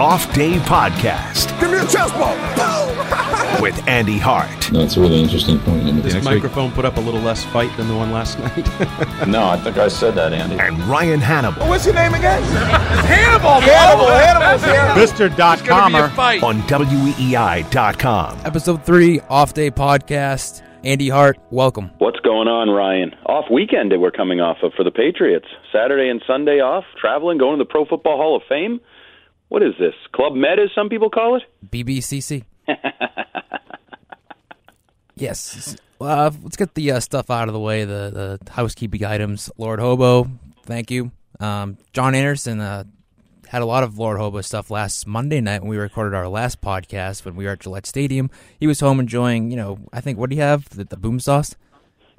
Off Day Podcast. Give me a chest ball. with Andy Hart. No, it's a really interesting point. This microphone week. put up a little less fight than the one last night. no, I think I said that, Andy. And Ryan Hannable. What's your name again? Hannable. Hannable. Hannibal's here. Mr. Dot Comer on weei.com. Episode three, Off Day Podcast. Andy Hart, welcome. What's going on, Ryan? Off weekend that we're coming off of for the Patriots. Saturday and Sunday off, traveling, going to the Pro Football Hall of Fame. What is this? Club Med, as some people call it? BBCC. yes. Uh, let's get the uh, stuff out of the way, the, the housekeeping items. Lord Hobo, thank you. Um, John Anderson uh, had a lot of Lord Hobo stuff last Monday night when we recorded our last podcast when we were at Gillette Stadium. He was home enjoying, you know, I think, what do you have? The, the boom sauce?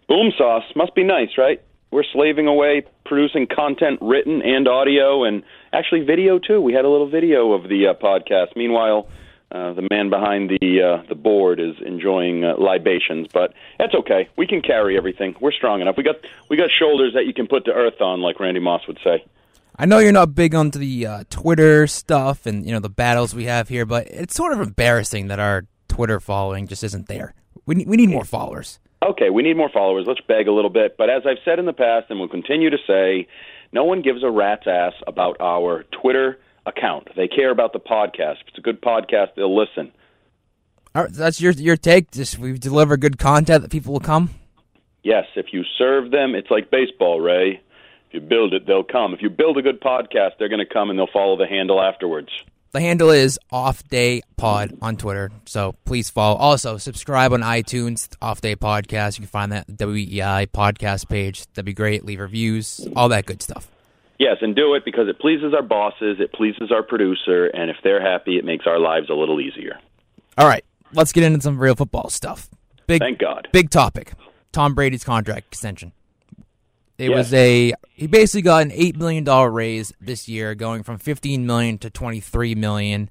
Boom sauce. Must be nice, right? We're slaving away producing content written and audio and actually video too. We had a little video of the uh, podcast. Meanwhile, uh, the man behind the uh, the board is enjoying uh, libations, but that's okay. We can carry everything. We're strong enough. We got we got shoulders that you can put to earth on, like Randy Moss would say. I know you're not big onto the uh, Twitter stuff and you know the battles we have here, but it's sort of embarrassing that our Twitter following just isn't there. We need, we need more followers. Okay, we need more followers. Let's beg a little bit. But as I've said in the past and will continue to say, no one gives a rat's ass about our Twitter account. They care about the podcast. If it's a good podcast, they'll listen. Right, that's your your take. Just we deliver good content that people will come. Yes, if you serve them, it's like baseball, Ray If you build it, they'll come. If you build a good podcast, they're going to come and they'll follow the handle afterwards. The handle is Off Day Pod on Twitter, so please follow. Also, subscribe on iTunes, Off Day Podcast. You can find that WEI podcast page. That'd be great. Leave reviews, all that good stuff. Yes, and do it because it pleases our bosses, it pleases our producer, and if they're happy, it makes our lives a little easier. All right, let's get into some real football stuff. Big, Thank God. Big topic: Tom Brady's contract extension. It yes. was a he basically got an eight million dollar raise this year, going from fifteen million to twenty three million,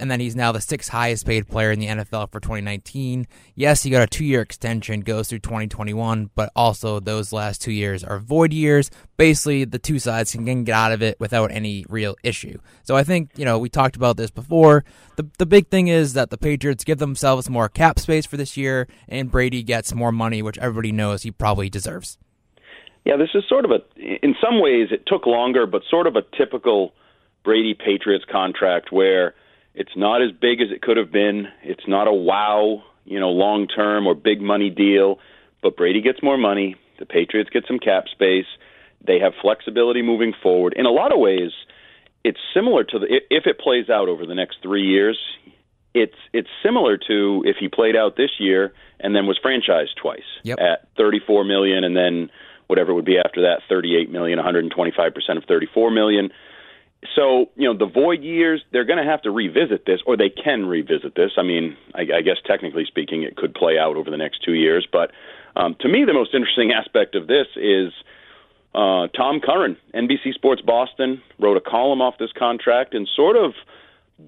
and then he's now the sixth highest paid player in the NFL for 2019. Yes, he got a two year extension, goes through 2021, but also those last two years are void years. Basically, the two sides can get out of it without any real issue. So I think you know we talked about this before. The the big thing is that the Patriots give themselves more cap space for this year, and Brady gets more money, which everybody knows he probably deserves. Yeah, this is sort of a, in some ways, it took longer, but sort of a typical Brady Patriots contract where it's not as big as it could have been. It's not a wow, you know, long term or big money deal, but Brady gets more money. The Patriots get some cap space. They have flexibility moving forward. In a lot of ways, it's similar to the if it plays out over the next three years. It's it's similar to if he played out this year and then was franchised twice yep. at 34 million and then whatever would be after that 38 million 125% of 34 million. So you know the void years they're going to have to revisit this or they can revisit this. I mean I, I guess technically speaking it could play out over the next two years. But um, to me the most interesting aspect of this is uh, tom curran nbc sports boston wrote a column off this contract and sort of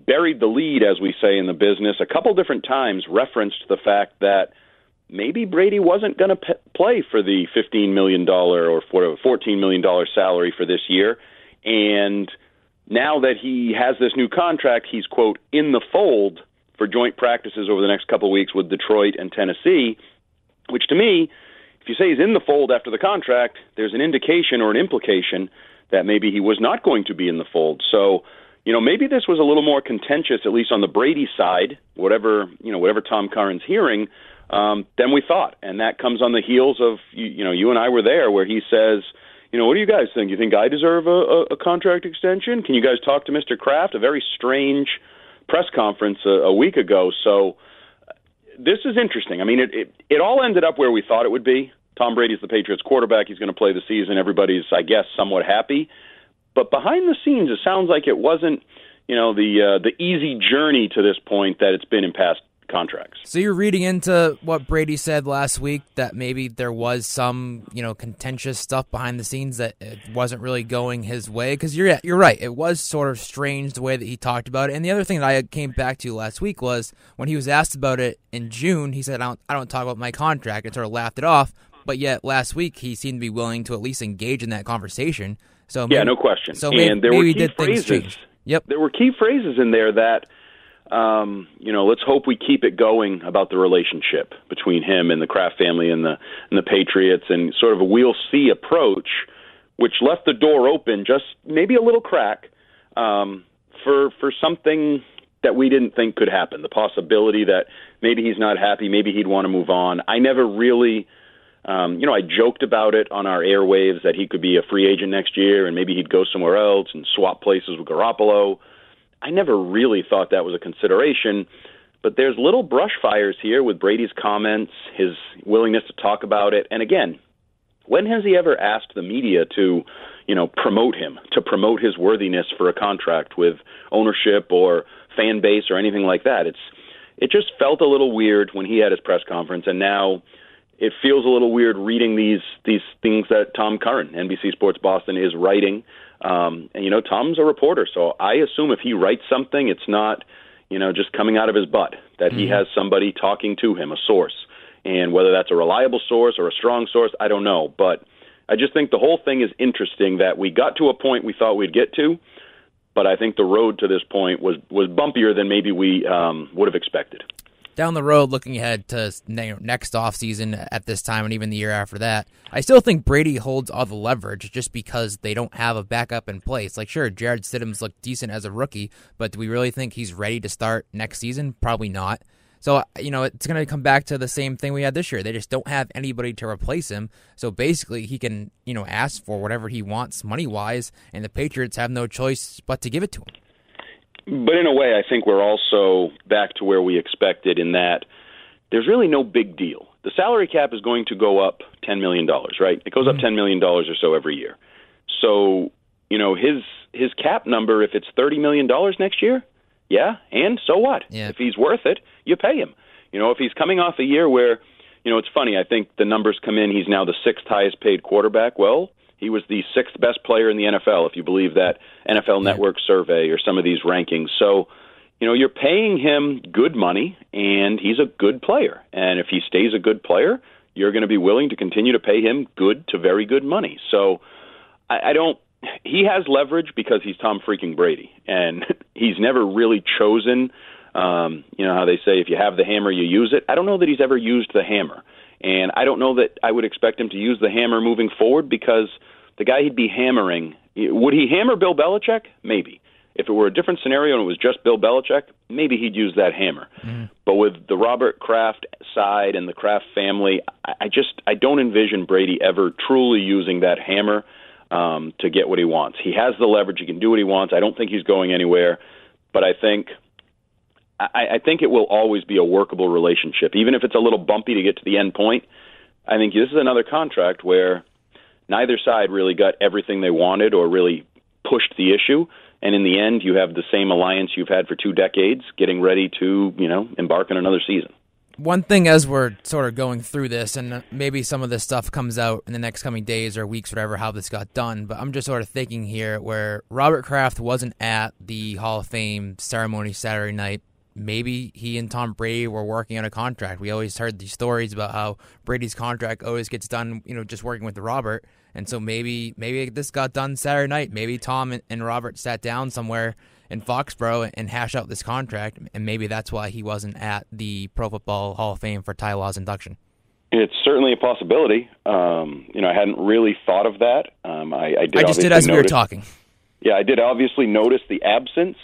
buried the lead as we say in the business a couple different times referenced the fact that maybe Brady wasn't going to p- play for the $15 million or $14 million salary for this year. And now that he has this new contract, he's, quote, in the fold for joint practices over the next couple of weeks with Detroit and Tennessee, which to me, if you say he's in the fold after the contract, there's an indication or an implication that maybe he was not going to be in the fold. So, you know, maybe this was a little more contentious, at least on the Brady side, whatever, you know, whatever Tom Curran's hearing um, than we thought. And that comes on the heels of you, you know you and I were there where he says, you know, what do you guys think? You think I deserve a, a, a contract extension? Can you guys talk to Mr. Kraft? A very strange press conference a, a week ago. So this is interesting. I mean, it, it it all ended up where we thought it would be. Tom Brady's the Patriots quarterback. He's going to play the season. Everybody's, I guess, somewhat happy. But behind the scenes, it sounds like it wasn't, you know, the uh, the easy journey to this point that it's been in past contracts. So you're reading into what Brady said last week that maybe there was some, you know, contentious stuff behind the scenes that it wasn't really going his way because you're you're right. It was sort of strange the way that he talked about it. And the other thing that I came back to last week was when he was asked about it in June, he said I don't I don't talk about my contract and sort of laughed it off. But yet last week he seemed to be willing to at least engage in that conversation. So maybe, yeah, no question. So maybe, and there maybe were key did phrases. Yep. There were key phrases in there that, um, you know, let's hope we keep it going about the relationship between him and the Kraft family and the and the Patriots, and sort of a we'll see approach, which left the door open just maybe a little crack um, for for something that we didn't think could happen. The possibility that maybe he's not happy, maybe he'd want to move on. I never really. Um, you know, I joked about it on our airwaves that he could be a free agent next year and maybe he'd go somewhere else and swap places with Garoppolo. I never really thought that was a consideration, but there's little brush fires here with Brady's comments, his willingness to talk about it. And again, when has he ever asked the media to, you know, promote him, to promote his worthiness for a contract with ownership or fan base or anything like that? It's it just felt a little weird when he had his press conference and now it feels a little weird reading these these things that Tom Curran, NBC Sports Boston, is writing. Um, and you know, Tom's a reporter, so I assume if he writes something, it's not you know just coming out of his butt. That mm-hmm. he has somebody talking to him, a source, and whether that's a reliable source or a strong source, I don't know. But I just think the whole thing is interesting that we got to a point we thought we'd get to, but I think the road to this point was was bumpier than maybe we um, would have expected down the road, looking ahead to next offseason at this time and even the year after that, I still think Brady holds all the leverage just because they don't have a backup in place. Like, sure, Jarrett Stidham's looked decent as a rookie, but do we really think he's ready to start next season? Probably not. So, uh, you know, it's going to come back to the same thing we had this year. They just don't have anybody to replace him. So basically, he can, you know, ask for whatever he wants money wise, and the Patriots have no choice but to give it to him. But in a way, I think we're also back to where we expected in that there's really no big deal. The salary cap is going to go up $10 million, right? It goes up mm-hmm. $10 million or so every year. So, you know, his his cap number, if it's $30 million next year, yeah, and so what? Yeah. If he's worth it, you pay him. You know, if he's coming off a year where, you know, it's funny, I think the numbers come in, he's now the sixth highest paid quarterback. Well, he was the sixth best player in the NFL, if you believe that NFL Network survey or some of these rankings. So, you know, you're paying him good money, and he's a good player. And if he stays a good player, you're going to be willing to continue to pay him good to very good money. So, I, I don't. He has leverage because he's Tom freaking Brady, and he's never really chosen. Um, you know how they say, if you have the hammer, you use it. I don't know that he's ever used the hammer. And I don't know that I would expect him to use the hammer moving forward because the guy he'd be hammering, would he hammer Bill Belichick? Maybe. If it were a different scenario and it was just Bill Belichick, maybe he'd use that hammer. Mm. But with the Robert Kraft side and the Kraft family, I just I don't envision Brady ever truly using that hammer um, to get what he wants. He has the leverage; he can do what he wants. I don't think he's going anywhere. But I think I, I think it will always be a workable relationship, even if it's a little bumpy to get to the end point. I think this is another contract where neither side really got everything they wanted or really pushed the issue. And in the end, you have the same alliance you've had for two decades, getting ready to, you know, embark on another season. One thing as we're sort of going through this, and maybe some of this stuff comes out in the next coming days or weeks, whatever, how this got done, but I'm just sort of thinking here where Robert Kraft wasn't at the Hall of Fame ceremony Saturday night maybe he and Tom Brady were working on a contract. We always heard these stories about how Brady's contract always gets done, you know, just working with Robert. And so maybe maybe this got done Saturday night. Maybe Tom and Robert sat down somewhere in Foxborough and hash out this contract, and maybe that's why he wasn't at the Pro Football Hall of Fame for Ty Law's induction. It's certainly a possibility. Um, you know, I hadn't really thought of that. Um, I, I, did. I just did as notice, we were talking. Yeah, I did obviously notice the absence,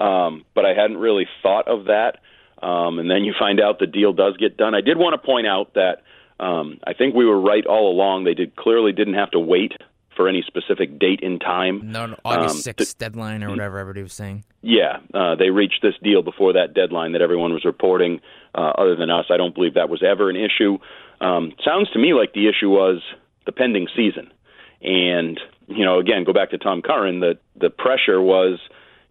um, but I hadn't really thought of that. Um, and then you find out the deal does get done. I did want to point out that um, I think we were right all along. They did clearly didn't have to wait for any specific date in time. No, no August um, sixth deadline or whatever everybody was saying. Yeah, uh, they reached this deal before that deadline that everyone was reporting. Uh, other than us, I don't believe that was ever an issue. Um, sounds to me like the issue was the pending season, and you know, again, go back to Tom Curran. The the pressure was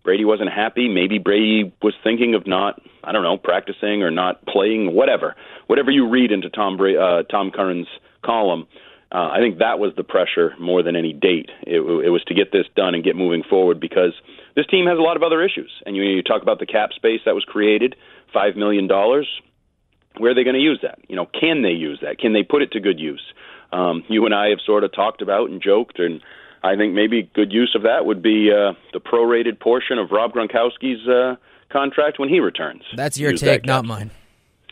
Brady wasn't happy. Maybe Brady was thinking of not, I don't know, practicing or not playing, whatever. Whatever you read into Tom Bra- uh, Tom Curran's column, uh, I think that was the pressure more than any date. It, it was to get this done and get moving forward because this team has a lot of other issues. And you, you talk about the cap space that was created, five million dollars. Where are they going to use that? You know, can they use that? Can they put it to good use? Um, you and I have sort of talked about and joked and I think maybe good use of that would be uh, the prorated portion of Rob Gronkowski's uh, contract when he returns. That's your Use take, that not mine.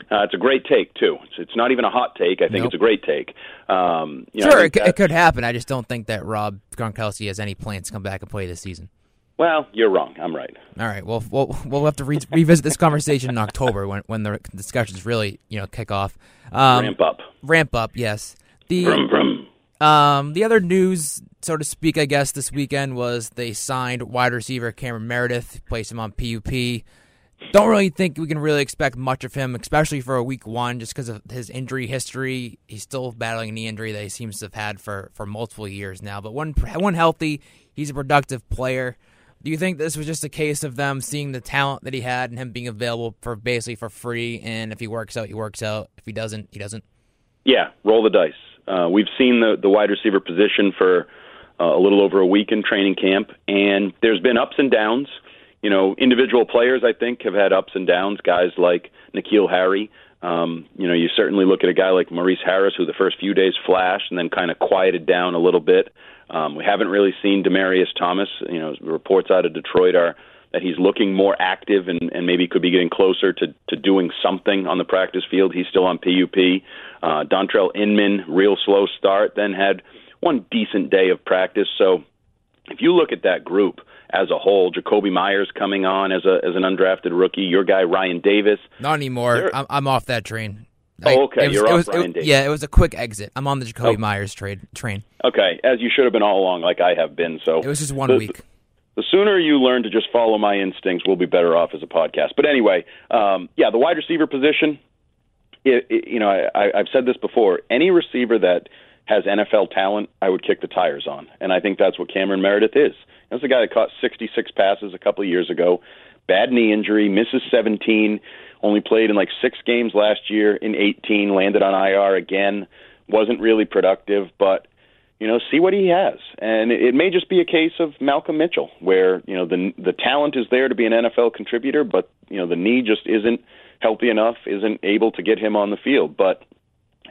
Uh, it's a great take too. It's, it's not even a hot take. I think Nope. it's a great take. Um, you know, Sure, it, c- it could happen. I just don't think that Rob Gronkowski has any plans to come back and play this season. Well, you're wrong. I'm right. All right. Well, we'll we'll have to re- revisit this conversation in October when when the discussions really you know kick off. Um, Ramp up. Ramp up. Yes. The Brum, brum. Um the other news, so to speak, I guess this weekend was they signed wide receiver Cameron Meredith, placed him on PUP. Don't really think we can really expect much of him, especially for a week one, just because of his injury history. He's still battling a knee injury that he seems to have had for, for multiple years now. But when when healthy, he's a productive player. Do you think this was just a case of them seeing the talent that he had and him being available for basically for free? And if he works out, he works out. If he doesn't, he doesn't. Yeah, roll the dice. Uh, we've seen the the wide receiver position for uh, a little over a week in training camp, and there's been ups and downs. You know, individual players I think have had ups and downs. Guys like N'Keal Harry. Um, you know, you certainly look at a guy like Maurice Harris, who the first few days flashed and then kind of quieted down a little bit. Um, we haven't really seen Demaryius Thomas. You know, reports out of Detroit are that he's looking more active and, and maybe could be getting closer to, to doing something on the practice field. He's still on PUP. Uh, Dontrell Inman, real slow start, then had one decent day of practice. So if you look at that group as a whole, Jakobi Meyers coming on as a as an undrafted rookie, your guy Ryan Davis. Not anymore. I'm, I'm off that train. Oh, okay. was, You're off Ryan Davis. Yeah, it was a quick exit. I'm on the Jakobi Oh. Meyers trade train. Okay, as you should have been all along, like I have been. So It was just one the- week. The sooner you learn to just follow my instincts, we'll be better off as a podcast. But anyway, um, yeah, the wide receiver position. It, it, you know, I, I, I've said this before. Any receiver that has NFL talent, I would kick the tires on, and I think that's what Cameron Meredith is. That's the guy that caught 66 passes a couple of years ago. Bad knee injury, misses 17. Only played in like six games last year. In 18, landed on IR again. Wasn't really productive, but you know, see what he has. And it may just be a case of Malcolm Mitchell, where you know the the talent is there to be an NFL contributor, but you know the knee just isn't healthy enough, isn't able to get him on the field. But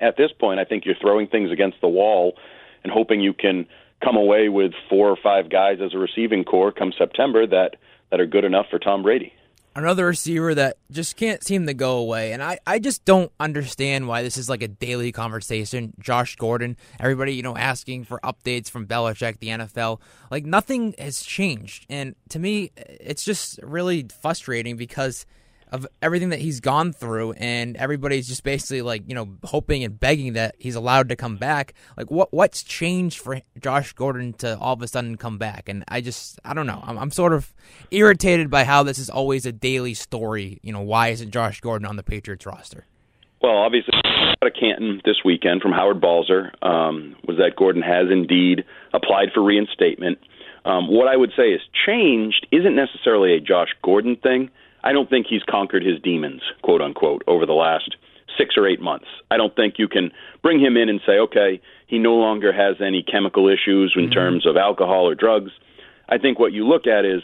at this point, I think you're throwing things against the wall and hoping you can come away with four or five guys as a receiving corps come September that that are good enough for Tom Brady. Another receiver that just can't seem to go away. And I, I just don't understand why this is like a daily conversation. Josh Gordon, everybody, you know, asking for updates from Belichick, the NFL. Like nothing has changed. And to me, it's just really frustrating because of everything that he's gone through and everybody's just basically like you know hoping and begging that he's allowed to come back. Like what what's changed for Josh Gordon to all of a sudden come back? And I just I don't know. I'm, I'm sort of irritated by how this is always a daily story. You know why isn't Josh Gordon on the Patriots roster? Well, obviously, out of Canton this weekend from Howard Balzer um, was that Gordon has indeed applied for reinstatement. Um, what I would say is changed isn't necessarily a Josh Gordon thing. I don't think he's conquered his demons, quote unquote, over the last six or eight months. I don't think you can bring him in and say, okay, he no longer has any chemical issues in mm-hmm. terms of alcohol or drugs. I think what you look at is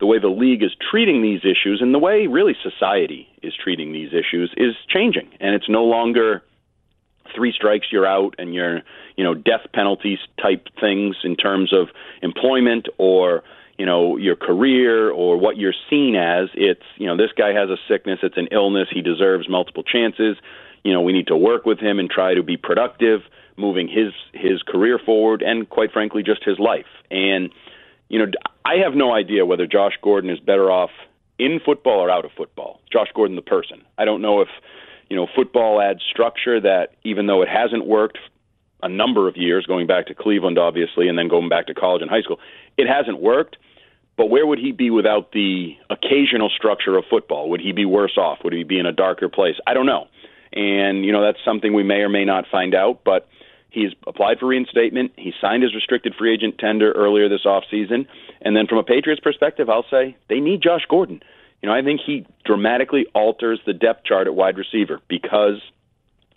the way the league is treating these issues and the way really society is treating these issues is changing. And it's no longer three strikes you're out and you're, you know, death penalties type things in terms of employment or, you know, your career or what you're seen as. It's, you know, this guy has a sickness, it's an illness, he deserves multiple chances. You know, we need to work with him and try to be productive, moving his his career forward and quite frankly just his life. And you know, I have no idea whether Josh Gordon is better off in football or out of football. Josh Gordon, the person. I don't know if, you know, football adds structure that even though it hasn't worked a number of years, going back to Cleveland, obviously, and then going back to college and high school, it hasn't worked. But where would he be without the occasional structure of football? Would he be worse off? Would he be in a darker place? I don't know. And, you know, that's something we may or may not find out. But He's applied for reinstatement. He signed his restricted free agent tender earlier this offseason. And then from a Patriots perspective, I'll say they need Josh Gordon. You know, I think he dramatically alters the depth chart at wide receiver because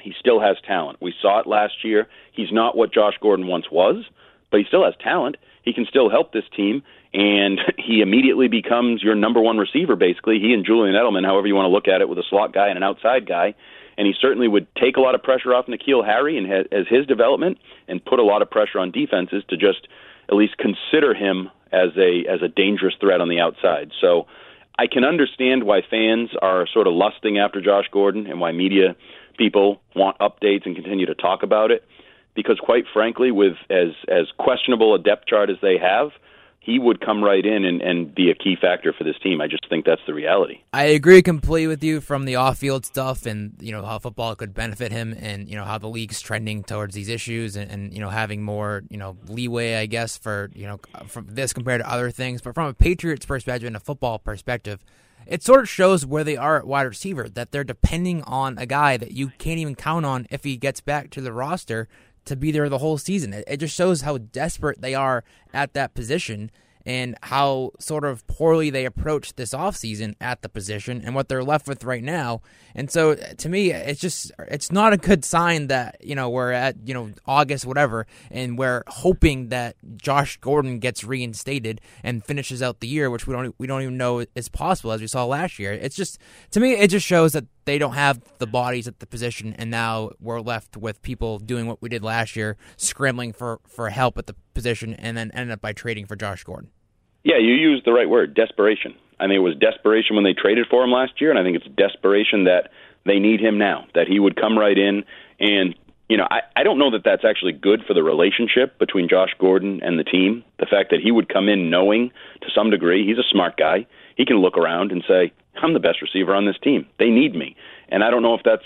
he still has talent. We saw it last year. He's not what Josh Gordon once was, but he still has talent. He can still help this team, and he immediately becomes your number one receiver, basically. He and Julian Edelman, however you want to look at it, with a slot guy and an outside guy and he certainly would take a lot of pressure off N'Keal Harry and as his development, and put a lot of pressure on defenses to just at least consider him as a as a dangerous threat on the outside. So I can understand why fans are sort of lusting after Josh Gordon and why media people want updates and continue to talk about it because quite frankly with as as questionable a depth chart as they have he would come right in and, and be a key factor for this team. I just think that's the reality. I agree completely with you from the off-field stuff and you know how football could benefit him and you know how the league's trending towards these issues and, and you know having more you know leeway I guess for you know from this compared to other things. But from a Patriots perspective and a football perspective, it sort of shows where they are at wide receiver that they're depending on a guy that you can't even count on if he gets back to the roster to be there the whole season. It, it just shows how desperate they are at that position and how sort of poorly they approached this offseason at the position and what they're left with right now. And so to me, it's just it's not a good sign that, you know, we're at, you know, August whatever and we're hoping that Josh Gordon gets reinstated and finishes out the year, which we don't we don't even know is possible as we saw last year. It's just to me it just shows that they don't have the bodies at the position and now we're left with people doing what we did last year, scrambling for for help at the position and then ended up by trading for Josh Gordon. Yeah, you used the right word, desperation. I mean, it was desperation when they traded for him last year, and I think it's desperation that they need him now, that he would come right in. And, you know, I, I don't know that that's actually good for the relationship between Josh Gordon and the team. The fact that he would come in knowing to some degree he's a smart guy. He can look around and say, I'm the best receiver on this team. They need me. And I don't know if that's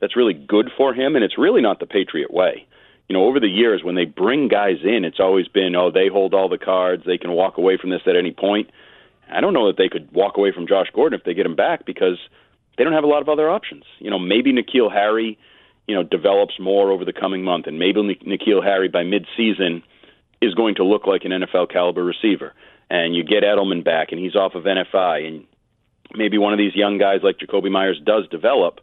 that's really good for him, and it's really not the Patriot way you know, over the years when they bring guys in, it's always been, oh, they hold all the cards, they can walk away from this at any point. I don't know that they could walk away from Josh Gordon if they get him back because they don't have a lot of other options. You know, maybe N'Keal Harry, you know, develops more over the coming month, and maybe N'Keal Harry by mid-season is going to look like an NFL caliber receiver. And you get Edelman back, and he's off of NFI, and maybe one of these young guys like Jakobi Meyers does develop.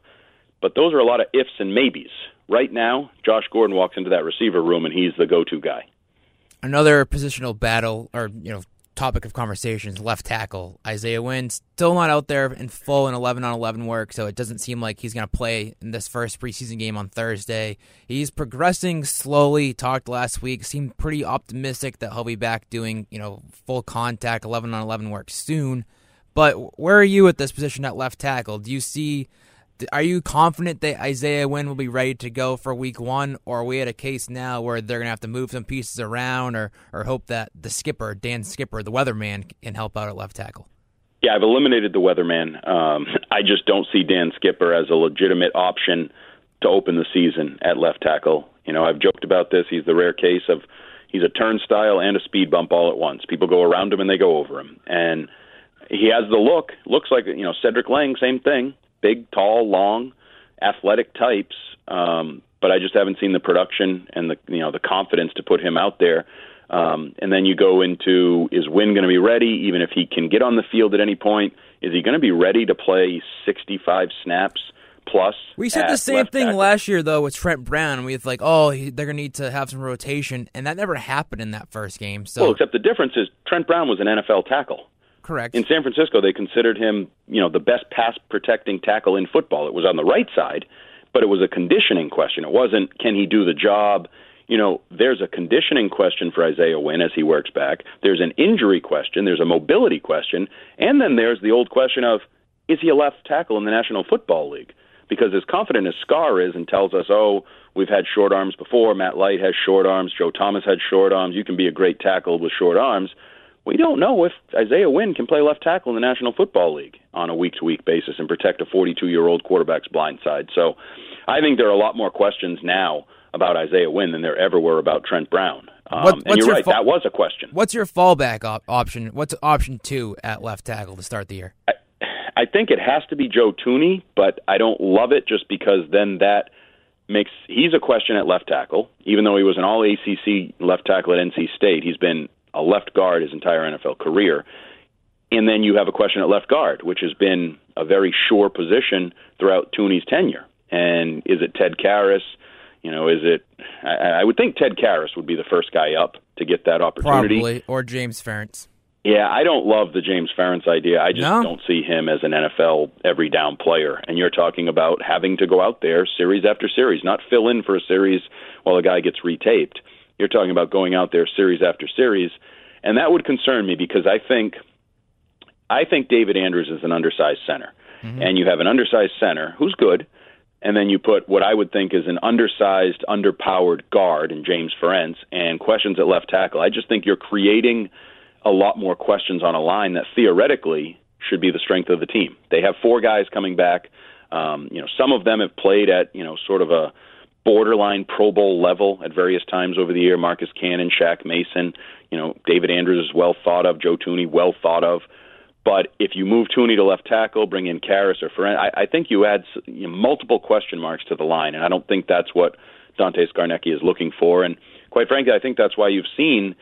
But those are a lot of ifs and maybes right now, Josh Gordon walks into that receiver room and he's the go-to guy. Another positional battle, or you know, topic of conversations, left tackle Isaiah Wynn still not out there in full and 11 on 11 work, so it doesn't seem like he's going to play in this first preseason game on Thursday. He's progressing slowly. Talked last week, seemed pretty optimistic that he'll be back doing you know full contact 11 on 11 work soon. But where are you at this position at left tackle? Do you see are you confident that Isaiah Wynn will be ready to go for week one, or are we at a case now where they're going to have to move some pieces around or, or hope that the skipper, Dan Skipper, the weatherman, can help out at left tackle? Yeah, I've eliminated the weatherman. Um, I just don't see Dan Skipper as a legitimate option to open the season at left tackle. You know, I've joked about this. He's the rare case of he's a turnstile and a speed bump all at once. People go around him and they go over him. And he has the look. Looks like, you know, Cedric Lang, same thing big, tall, long, athletic types. Um, but I just haven't seen the production and the you know the confidence to put him out there. Um, and then you go into is Wynn going to be ready? Even if he can get on the field at any point, is he going to be ready to play 65 snaps? Plus, we said the same thing tackle? last year though with Trent Brown. We was like, oh, they're going to need to have some rotation, and that never happened in that first game. So, well, except the difference is Trent Brown was an NFL tackle. Correct. In San Francisco, they considered him, you know, the best pass protecting tackle in football. It was on the right side, but it was a conditioning question. It wasn't can he do the job. You know, there's a conditioning question for Isaiah Wynn as he works back. There's an injury question. There's a mobility question, and then there's the old question of is he a left tackle in the National Football League? Because as confident as Scar is and tells us, oh, we've had short arms before. Matt Light has short arms. Joe Thomas had short arms. You can be a great tackle with short arms we don't know if Isaiah Wynn can play left tackle in the National Football League on a week to week basis and protect a 42 year old quarterback's blind side. So I think there are a lot more questions now about Isaiah Wynn than there ever were about Trent Brown. Um, what, and you're right, fa- that was a question. What's your fallback op- option? What's option two at left tackle to start the year? I, I think it has to be Joe Thuney, but I don't love it just because then that makes he's a question at left tackle. Even though he was an All ACC left tackle at NC State, he's been a left guard his entire NFL career. And then you have a question at left guard, which has been a very sure position throughout Thuney's tenure. And is it Ted Karras? You know, is it? I, I would think Ted Karras would be the first guy up to get that opportunity. Probably, or James Ferentz. Yeah, I don't love the James Ferentz idea. I just no? don't see him as an NFL every down player. And you're talking about having to go out there series after series, not fill in for a series while a guy gets retaped You're talking about going out there series after series, and that would concern me because I think I think David Andrews is an undersized center, mm-hmm. and you have an undersized center who's good, and then you put what I would think is an undersized, underpowered guard in James Ferentz, and questions at left tackle. I just think you're creating a lot more questions on a line that theoretically should be the strength of the team. They have four guys coming back. Um, you know, some of them have played at you know sort of a borderline Pro Bowl level at various times over the year. Marcus Cannon, Shaq Mason, you know, David Andrews is well thought of. Joe Thuney, well thought of. But if you move Thuney to left tackle, bring in Karras or Ferentz, I, I think you add you know, multiple question marks to the line, and I don't think that's what Dante Scarnecchia is looking for. And quite frankly, I think that's why you've seen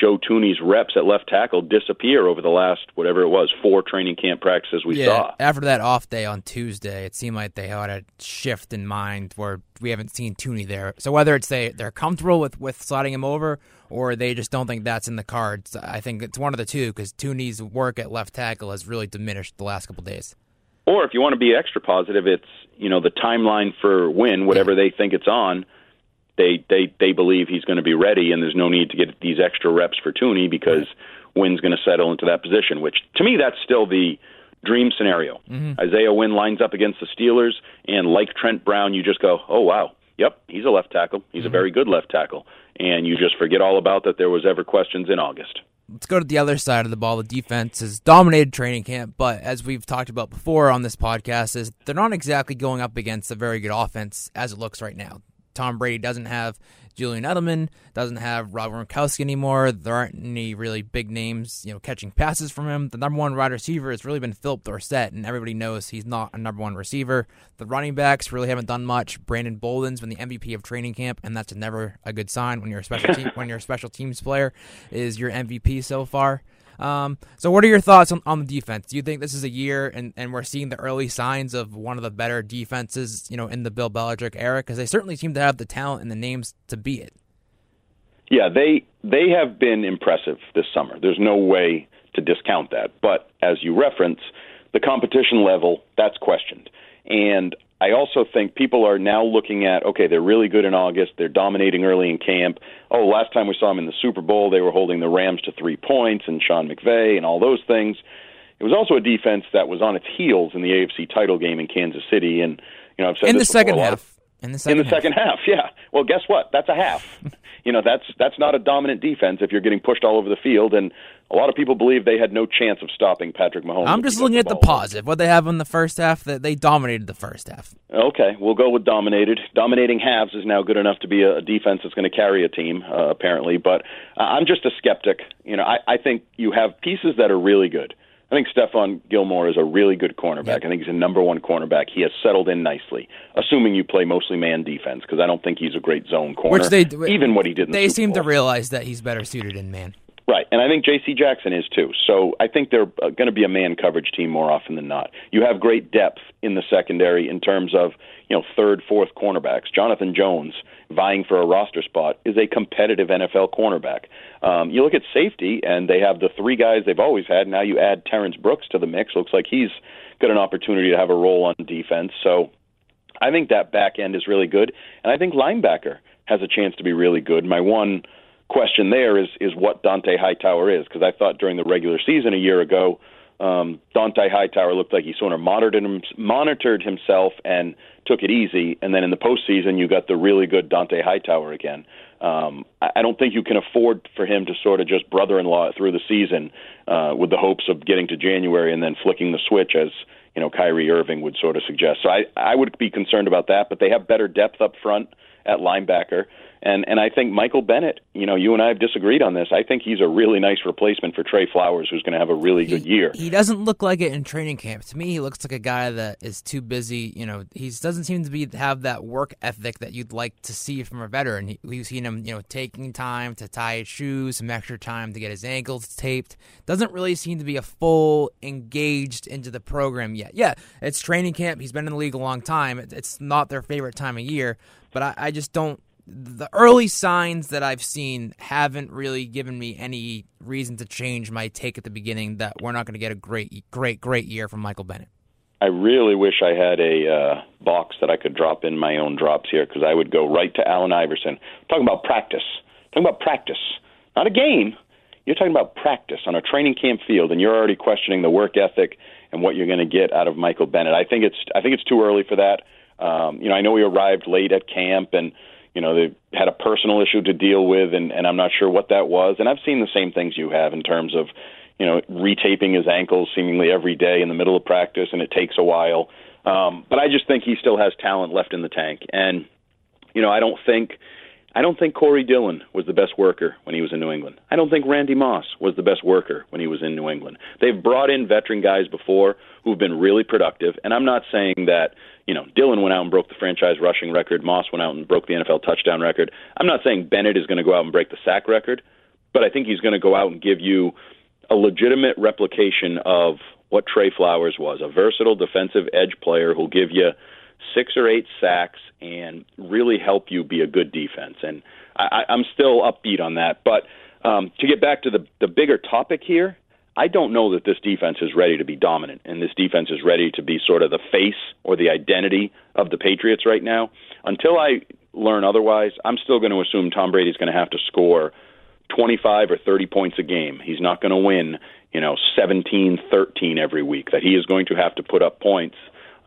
Joe Thuney's reps at left tackle disappear over the last whatever it was four training camp practices we yeah, saw. After that off day on Tuesday, it seemed like they had a shift in mind where we haven't seen Thuney there. So whether it's they they're comfortable with with sliding him over or they just don't think that's in the cards, I think it's one of the two because Thuney's work at left tackle has really diminished the last couple days. Or if you want to be extra positive, it's you know the timeline for when whatever yeah. they think it's on they they they believe he's going to be ready, and there's no need to get these extra reps for Thuney because Wynn's going to settle into that position. Which to me, that's still the dream scenario. Mm-hmm. Isaiah Wynn lines up against the Steelers, and like Trent Brown, you just go, "Oh wow, yep, he's a left tackle. He's mm-hmm. a very good left tackle," and you just forget all about that there was ever questions in August. Let's go to the other side of the ball. The defense has dominated training camp, but as we've talked about before on this podcast, is they're not exactly going up against a very good offense as it looks right now. Tom Brady doesn't have Julian Edelman, doesn't have Rob Gronkowski anymore. There aren't any really big names, you know, catching passes from him. The number one wide receiver has really been Phillip Dorsett, and everybody knows he's not a number one receiver. The running backs really haven't done much. Brandon Bolden's been the MVP of training camp, and that's never a good sign when you're a special team when you're a special teams player. Is your MVP so far? Um, so, what are your thoughts on, on the defense? Do you think this is a year and, and we're seeing the early signs of one of the better defenses, you know, in the Bill Belichick era? Because they certainly seem to have the talent and the names to be it. Yeah, they they have been impressive this summer. There's no way to discount that. But as you reference, the competition level that's questioned, and I also think people are now looking at okay, they're really good in August, they're dominating early in camp. Oh, last time we saw them in the Super Bowl, they were holding the Rams to three points and Sean McVay and all those things. It was also a defense that was on its heels in the AFC title game in Kansas City, and you know I've said in the second before, half. In the second, in the half. second half, yeah. Well, guess what? That's a half. you know, that's that's not a dominant defense if you're getting pushed all over the field. And a lot of people believe they had no chance of stopping Patrick Mahomes. I'm just looking the at the positive. What they have in the first half, that they dominated the first half. Okay, we'll go with dominated. Dominating halves is now good enough to be a, defense that's going to carry a team, uh, apparently. But uh, I'm just a skeptic. You know, I, I think you have pieces that are really good. I think Stephon Gilmore is a really good cornerback. Yep. I think he's a number one cornerback. He has settled in nicely, assuming you play mostly man defense, because I don't think he's a great zone corner. Which they even what he did. they the seem to realize that he's better suited in man. Right, and I think J.C. Jackson is too. So I think they're uh, going to be a man coverage team more often than not. You have great depth in the secondary in terms of you know third, fourth cornerbacks. Jonathan Jones vying for a roster spot is a competitive NFL cornerback. Um, you look at safety, and they have the three guys they've always had. Now you add Terrence Brooks to the mix. Looks like he's got an opportunity to have a role on defense. So I think that back end is really good, and I think linebacker has a chance to be really good. My one question there is is what Dont'a Hightower is because I thought during the regular season a year ago um, Dont'a Hightower looked like he sort of monitored him, monitored himself and took it easy, and then in the postseason you got the really good Dont'a Hightower again. Um, I, I don't think you can afford for him to sort of just brother-in-law through the season uh, with the hopes of getting to January and then flicking the switch as you know Kyrie Irving would sort of suggest. So I I would be concerned about that, but they have better depth up front at linebacker. And and I think Michael Bennett, you know, you and I have disagreed on this. I think he's a really nice replacement for Trey Flowers, who's going to have a really he, good year. He doesn't look like it in training camp. To me, he looks like a guy that is too busy. You know, he doesn't seem to be have that work ethic that you'd like to see from a veteran. He, we've seen him, you know, taking time to tie his shoes, some extra time to get his ankles taped. Doesn't really seem to be a full engaged into the program yet. Yeah, it's training camp. He's been in the league a long time. It's not their favorite time of year, but I, I just don't the early signs that I've seen haven't really given me any reason to change my take at the beginning that we're not going to get a great, great, great year from Michael Bennett. I really wish I had a uh, box that I could drop in my own drops here because I would go right to Allen Iverson. Talking about practice, talking about practice, not a game. You're talking about practice on a training camp field, and you're already questioning the work ethic and what you're going to get out of Michael Bennett. I think it's I think it's too early for that. Um, you know, I know he arrived late at camp, and you know they had a personal issue to deal with, and, and I'm not sure what that was. And I've seen the same things you have in terms of you know retaping his ankles seemingly every day in the middle of practice, and it takes a while. Um, but I just think he still has talent left in the tank, and you know I don't think I don't think Corey Dillon was the best worker when he was in New England. I don't think Randy Moss was the best worker when he was in New England. They've brought in veteran guys before who've been really productive, and I'm not saying that, you know, Dillon went out and broke the franchise rushing record, Moss went out and broke the NFL touchdown record. I'm not saying Bennett is going to go out and break the sack record, but I think he's going to go out and give you a legitimate replication of what Trey Flowers was, a versatile defensive edge player who'll give you six or eight sacks and really help you be a good defense. And I, I'm still upbeat on that. But um, to get back to the the bigger topic here, I don't know that this defense is ready to be dominant, and this defense is ready to be sort of the face or the identity of the Patriots right now. Until I learn otherwise, I'm still going to assume Tom Brady's going to have to score 25 or 30 points a game. He's not going to win, you know, 17-13 every week. That he is going to have to put up points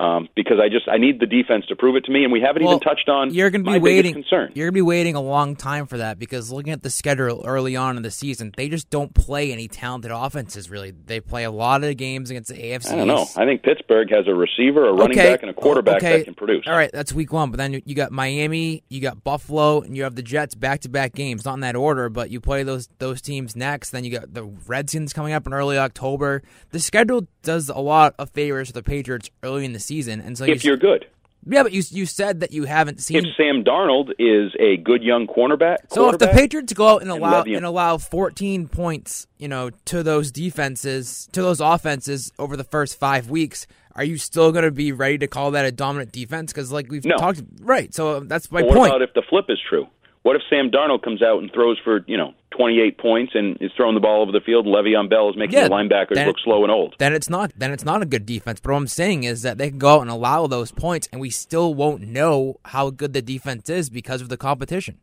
um, because I just I need the defense to prove it to me, and we haven't Well, even touched on You're going to be waiting. concern. You're going to be waiting a long time for that because looking at the schedule early on in the season, they just don't play any talented offenses. Really, they play a lot of games against the AFC. I don't know. I think Pittsburgh has a receiver, a running Okay. back, and a quarterback okay. that can produce. All right, that's week one. But then you got Miami, you got Buffalo, and you have the Jets back to back games. Not in that order, but you play those those teams next. Then you got the Redskins coming up in early October. The schedule does a lot of favors for the Patriots early in the season, and so If you, you're good, yeah, but you you said that you haven't seen. if. Sam Darnold is a good young cornerback, So if the Patriots go out and and allow Le'Veon- and allow 14 points, you know, to those defenses, to those offenses over the first five weeks, are you still going to be ready to call that a dominant defense? Because like we've No. talked, right? So that's my what point. about if the flip is true? What if Sam Darnold comes out and throws for you know 28 points and is throwing the ball over the field, and Le'Veon Bell is making Yeah, the linebackers look slow and old? then it's not then it's not a good defense. But what I'm saying is that they can go out and allow those points, and we still won't know how good the defense is because of the competition.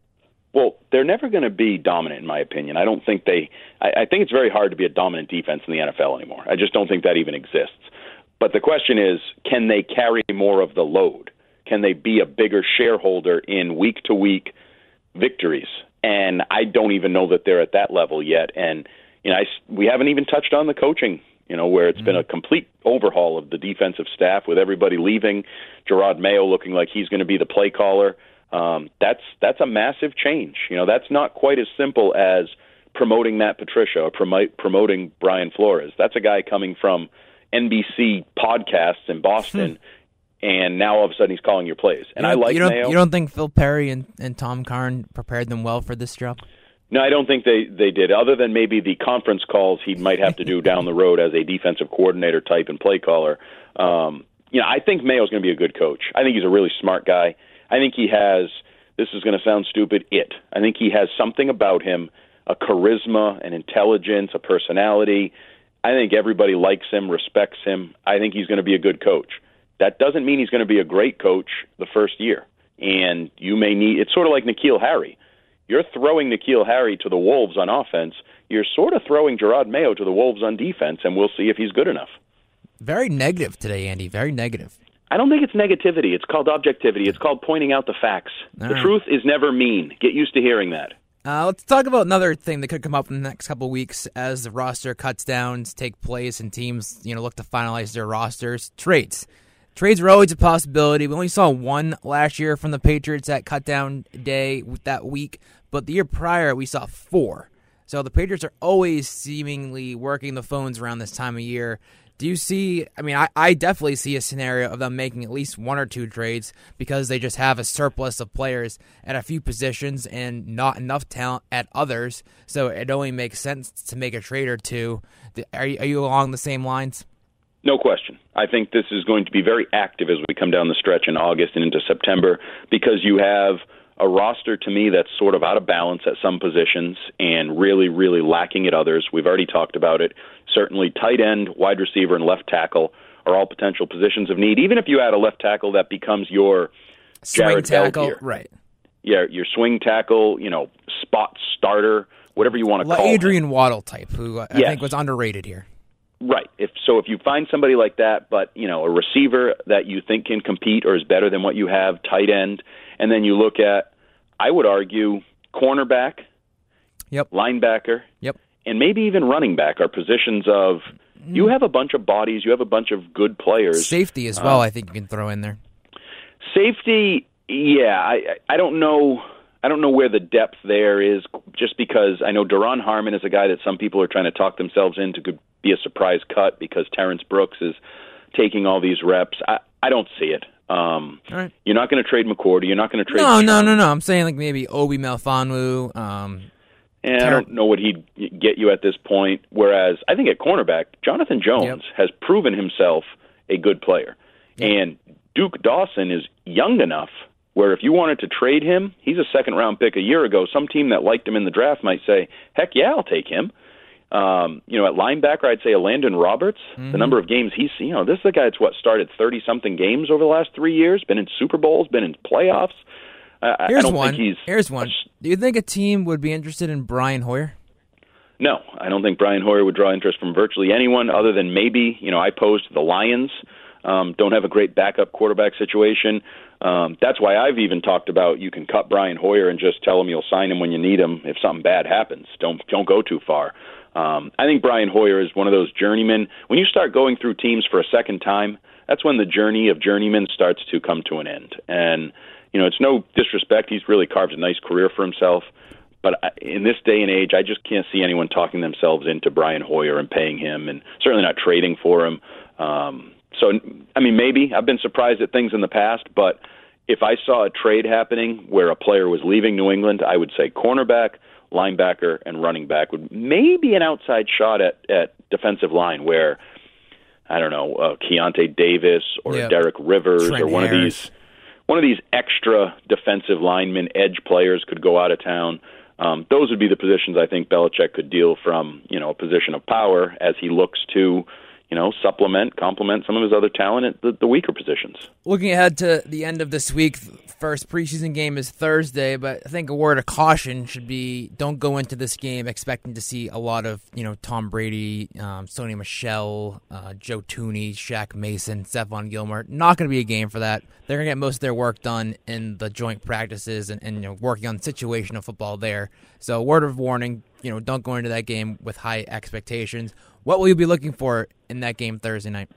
Well, they're never going to be dominant, in my opinion. I don't think they. I, I think it's very hard to be a dominant defense in the NFL anymore. I just don't think that even exists. But the question is, can they carry more of the load? Can they be a bigger shareholder in week to week victories? And I don't even know that they're at that level yet. And you know, I, we haven't even touched on the coaching. You know, where it's been a complete overhaul of the defensive staff with everybody leaving, Jerod Mayo looking like he's going to be the play caller. Um, that's that's a massive change. You know, that's not quite as simple as promoting Matt Patricia or promote, promoting Brian Flores. That's a guy coming from NBC podcasts in Boston, and now all of a sudden he's calling your plays. And I like you don't Mayo. you don't think Phil Perry and, and Tom Curran prepared them well for this job? No, I don't think they they did. Other than maybe the conference calls he might have to do down the road as a defensive coordinator type and play caller. Um, you know, I think Mayo's going to be a good coach. I think he's a really smart guy. I think he has. This is going to sound stupid. It. I think he has something about him, a charisma, an intelligence, a personality. I think everybody likes him, respects him. I think he's going to be a good coach. That doesn't mean he's going to be a great coach the first year. And you may need. It's sort of like N'Keal Harry you're throwing N'Keal Harry to the Wolves on offense. You're sort of throwing Jerod Mayo to the Wolves on defense, and we'll see if he's good enough. Very negative today, Andy. Very negative. I don't think it's negativity. It's called objectivity. It's called pointing out the facts. All the right. truth is never mean. Get used to hearing that. Uh, let's talk about another thing that could come up in the next couple of weeks as the roster cuts downs take place and teams, you know, look to finalize their rosters. Trades. Trades are always a possibility. We only saw one last year from the Patriots at cut down day that week, but the year prior we saw four. So the Patriots are always seemingly working the phones around this time of year. Do you see? I mean, I, I definitely see a scenario of them making at least one or two trades because they just have a surplus of players at a few positions and not enough talent at others. So it only makes sense to make a trade or two. Are you, are you along the same lines? No question. I think this is going to be very active as we come down the stretch in August and into September because you have a roster to me that's sort of out of balance at some positions and really, really lacking at others. We've already talked about it. Certainly, tight end, wide receiver, and left tackle are all potential positions of need. Even if you add a left tackle that becomes your Swing Jared tackle, right? your your swing tackle, you know, spot starter, whatever you want to Like call him. Adrian Waddle type, who uh, I Yes. think was underrated here. Right. If so, if you find somebody like that, but you know, a receiver that you think can compete or is better than what you have, tight end, and then you look at, I would argue, cornerback, Yep. linebacker, Yep. and maybe even running back are positions of. You have a bunch of bodies. You have a bunch of good players. Safety as Uh, well, I think you can throw in there. Safety, yeah, I I don't know. I don't know where the depth there is, just because I know Duron Harmon is a guy that some people are trying to talk themselves into be a surprise cut because Terrence Brooks is taking all these reps. I I don't see it. Um, right. You're not going to trade McCourty. You're not going to trade. No, no, no, no. I'm saying like maybe Obi Melifonwu. Um, And I don't know what he'd get you at this point. Whereas I think at cornerback, Jonathan Jones Yep. has proven himself a good player. And Duke Dawson is young enough where if you wanted to trade him, he's a second round pick a year ago. Some team that liked him in the draft might say, heck yeah, I'll take him. Um, you know, at linebacker, I'd say Elandon Roberts. Mm-hmm. The number of games he's, you know, this is a guy that's what started thirty something games over the last three years. Been in Super Bowls, been in playoffs. I, I here's don't one. think he's Here's one. Do you think a team would be interested in Brian Hoyer? No, I don't think Brian Hoyer would draw interest from virtually anyone other than maybe, you know, I posed the Lions. Um, don't have a great backup quarterback situation. Um, that's why I've even talked about you can cut Brian Hoyer and just tell him you'll sign him when you need him if something bad happens. Don't don't go too far. Um, I think Brian Hoyer is one of those journeymen. When you start going through teams for a second time, that's when the journey of journeymen starts to come to an end. And you know, it's no disrespect. He's really carved a nice career for himself. But in this day and age, I just can't see anyone talking themselves into Brian Hoyer and paying him, and certainly not trading for him. Um, so, I mean, maybe I've been surprised at things in the past, but if I saw a trade happening where a player was leaving New England, I would say cornerback, linebacker, and running back would maybe an outside shot at at defensive line where I don't know uh, Keionta Davis or Yeah. Derek Rivers Trent or one of these one of these extra defensive linemen, edge players could go out of town. Um, those would be the positions I think Belichick could deal from, you know, a position of power as he looks to, you know, supplement, complement some of his other talent at the, the weaker positions. Looking ahead to the end of this week, first preseason game is Thursday, but I think a word of caution should be don't go into this game expecting to see a lot of, you know, Tom Brady, um, Sony Michel, uh, Joe Thuney, Shaq Mason, Stephon Gilmore. Not going to be a game for that. They're going to get most of their work done in the joint practices and, and you know, working on situational football there. So, word of warning, you know, don't go into that game with high expectations. What will you be looking for in that game Thursday night?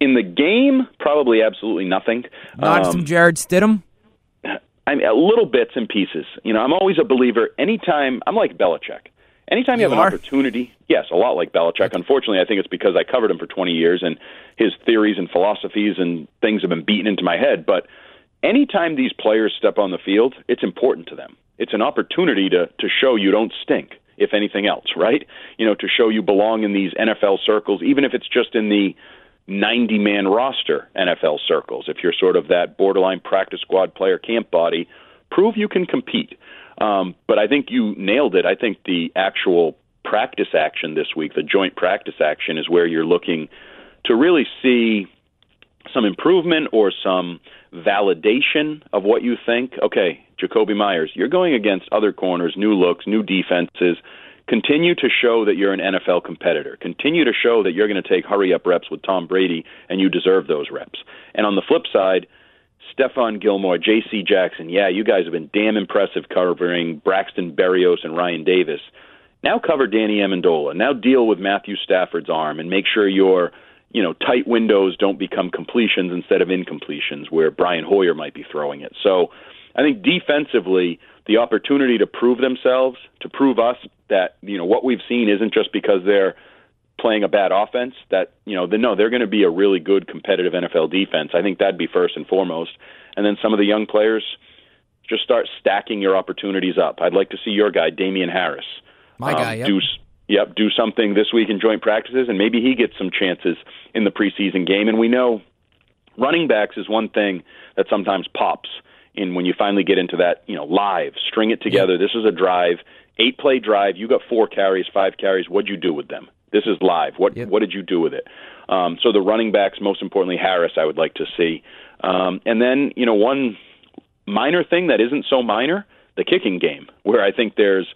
In the game, probably absolutely nothing. Not Um, some Jarrett Stidham? I mean, little bits and pieces. You know, I'm always a believer. Anytime I'm like Belichick. Anytime you, You have are? an opportunity, yes, a lot like Belichick. Unfortunately, I think it's because I covered him for 20 years and his theories and philosophies and things have been beaten into my head. But anytime these players step on the field, it's important to them. It's an opportunity to to show you don't stink, if anything else, right? You know, to show you belong in these NFL circles, even if it's just in the 90 man roster NFL circles. If you're sort of that borderline practice squad player camp body, prove you can compete. Um, but I think you nailed it. I think the actual practice action this week, the joint practice action, is where you're looking to really see some improvement or some validation of what you think. Okay, Jakobi Meyers, you're going against other corners, new looks, new defenses. Continue to show that you're an NFL competitor. Continue to show that you're going to take hurry up reps with Tom Brady and you deserve those reps. And on the flip side, Stephon Gilmore, J.C. Jackson, yeah, you guys have been damn impressive covering Braxton Berrios and Ryan Davis. Now cover Danny Amendola. Now deal with Matthew Stafford's arm and make sure your you know tight windows don't become completions instead of incompletions where Brian Hoyer might be throwing it. So I think defensively the opportunity to prove themselves, to prove us that you know what we've seen isn't just because they're playing a bad offense that you know they no they're going to be a really good competitive NFL defense. I think that'd be first and foremost, and then some of the young players just start stacking your opportunities up. I'd like to see your guy Damien Harris My guy, um, yep. do yep do something this week in joint practices, and maybe he gets some chances in the preseason game. And we know running backs is one thing that sometimes pops in when you finally get into that you know live string it together. This is a drive, eight play drive. You got four carries, five carries. What'd you do with them? This is live. What Yep. what did you do with it? Um, so the running backs, most importantly Harris, I would like to see, um, and then you know one minor thing that isn't so minor, the kicking game, where I think there's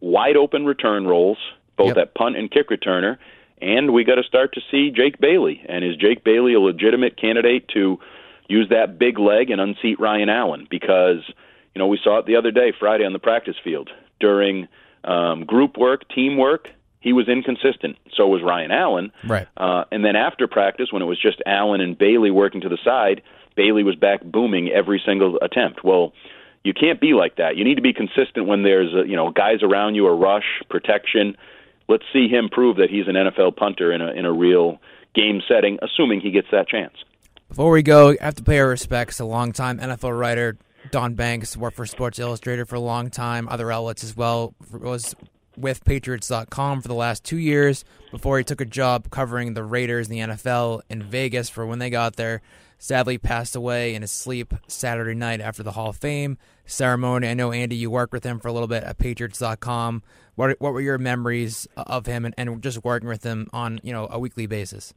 wide open return roles, both Yep. at punt and kick returner, and we got to start to see Jake Bailey. And is Jake Bailey a legitimate candidate to use that big leg and unseat Ryan Allen? Because you know we saw it the other day, Friday on the practice field during um, group work, teamwork. He was inconsistent. So was Ryan Allen. Right. Uh, and then after practice, when it was just Allen and Bailey working to the side, Bailey was back booming every single attempt. Well, you can't be like that. You need to be consistent when there's uh, you know guys around you, a rush, protection. Let's see him prove that he's an NFL punter in a in a real game setting, assuming he gets that chance. Before we go, I have to pay our respects to longtime NFL writer Don Banks, worked for Sports Illustrated for a long time, other outlets as well. Was with Patriots.com for the last two years before he took a job covering the Raiders and the NFL in Vegas for when they got there. Sadly, passed away in his sleep Saturday night after the Hall of Fame ceremony. I know Andy, you worked with him for a little bit at Patriots.com. What what were your memories of him and, and just working with him on you know a weekly basis?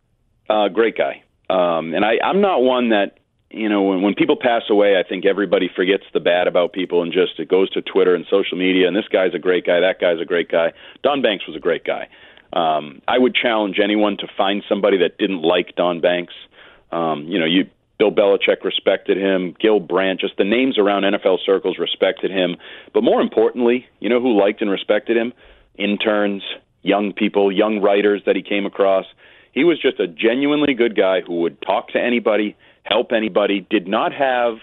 Uh, great guy. Um, and I, I'm not one that, you know, when, when people pass away, I think everybody forgets the bad about people and just it goes to Twitter and social media. And this guy's a great guy. That guy's a great guy. Don Banks was a great guy. Um, I would challenge anyone to find somebody that didn't like Don Banks. Um, you know, you Bill Belichick respected him. Gil Brandt, just the names around NFL circles respected him. But more importantly, you know who liked and respected him? Interns, young people, young writers that he came across. He was just a genuinely good guy who would talk to anybody, help anybody. Did not have,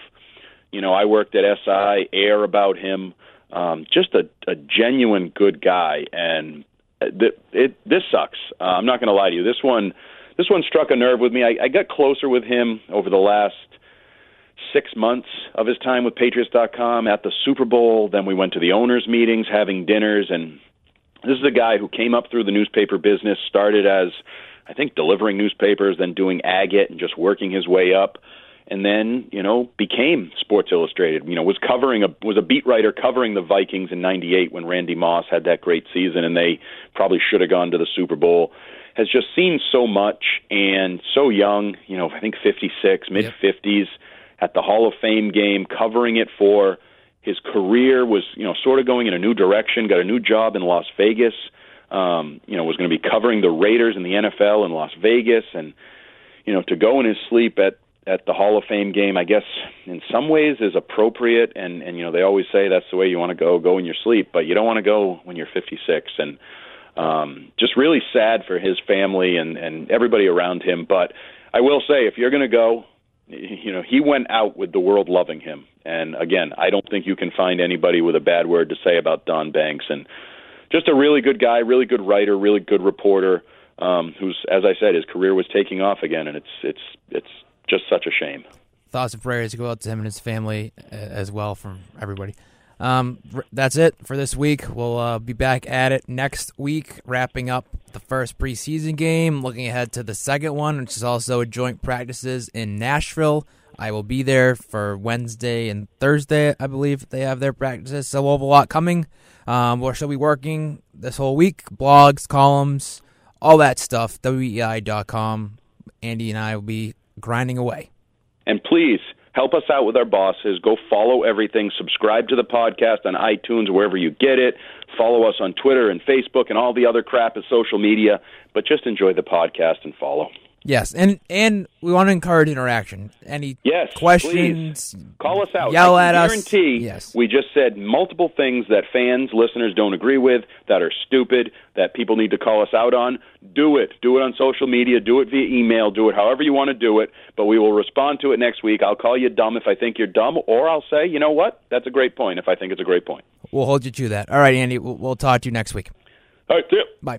you know, I worked at SI, air about him. Um, just a, a genuine good guy, and th- it, this sucks. Uh, I'm not going to lie to you. This one, this one struck a nerve with me. I, I got closer with him over the last six months of his time with Patriots.com at the Super Bowl. Then we went to the owners' meetings, having dinners, and this is a guy who came up through the newspaper business, started as I think delivering newspapers, then doing agate and just working his way up, and then you know became Sports Illustrated. You know was covering a was a beat writer covering the Vikings in '98 when Randy Moss had that great season, and they probably should have gone to the Super Bowl. Has just seen so much and so young. You know I think 56, mid 50s at the Hall of Fame game, covering it for his career was you know sort of going in a new direction. Got a new job in Las Vegas. Um, you know was going to be covering the Raiders in the NFL in Las Vegas, and you know to go in his sleep at at the Hall of Fame game, I guess in some ways is appropriate. And and you know they always say that's the way you want to go, go in your sleep, but you don't want to go when you're 56. And um, just really sad for his family and and everybody around him. But I will say, if you're going to go, you know he went out with the world loving him. And again, I don't think you can find anybody with a bad word to say about Don Banks. And just a really good guy, really good writer, really good reporter. Um, who's, as I said, his career was taking off again, and it's it's it's just such a shame. thoughts and prayers go out to him and his family uh, as well from everybody. Um, that's it for this week. We'll uh, be back at it next week, wrapping up the first preseason game, looking ahead to the second one, which is also joint practices in Nashville. I will be there for Wednesday and Thursday, I believe they have their practices. So we'll have a lot coming. Um, we'll still be working this whole week, blogs, columns, all that stuff. WEEI.com. Andy and I will be grinding away. And please help us out with our bosses. Go follow everything. Subscribe to the podcast on iTunes, wherever you get it. Follow us on Twitter and Facebook and all the other crap of social media. But just enjoy the podcast and follow. Yes, and and we want to encourage interaction. Any Yes, questions? please. Call us out. Yell I at can us. guarantee Yes. we just said multiple things that fans, listeners don't agree with, that are stupid, that people need to call us out on. Do it. Do it on social media. Do it via email. Do it however you want to do it. But we will respond to it next week. I'll call you dumb if I think you're dumb, or I'll say, you know what? That's a great point if I think it's a great point. We'll hold you to that. All right, Andy. We'll, we'll talk to you next week. All right, see ya. Bye.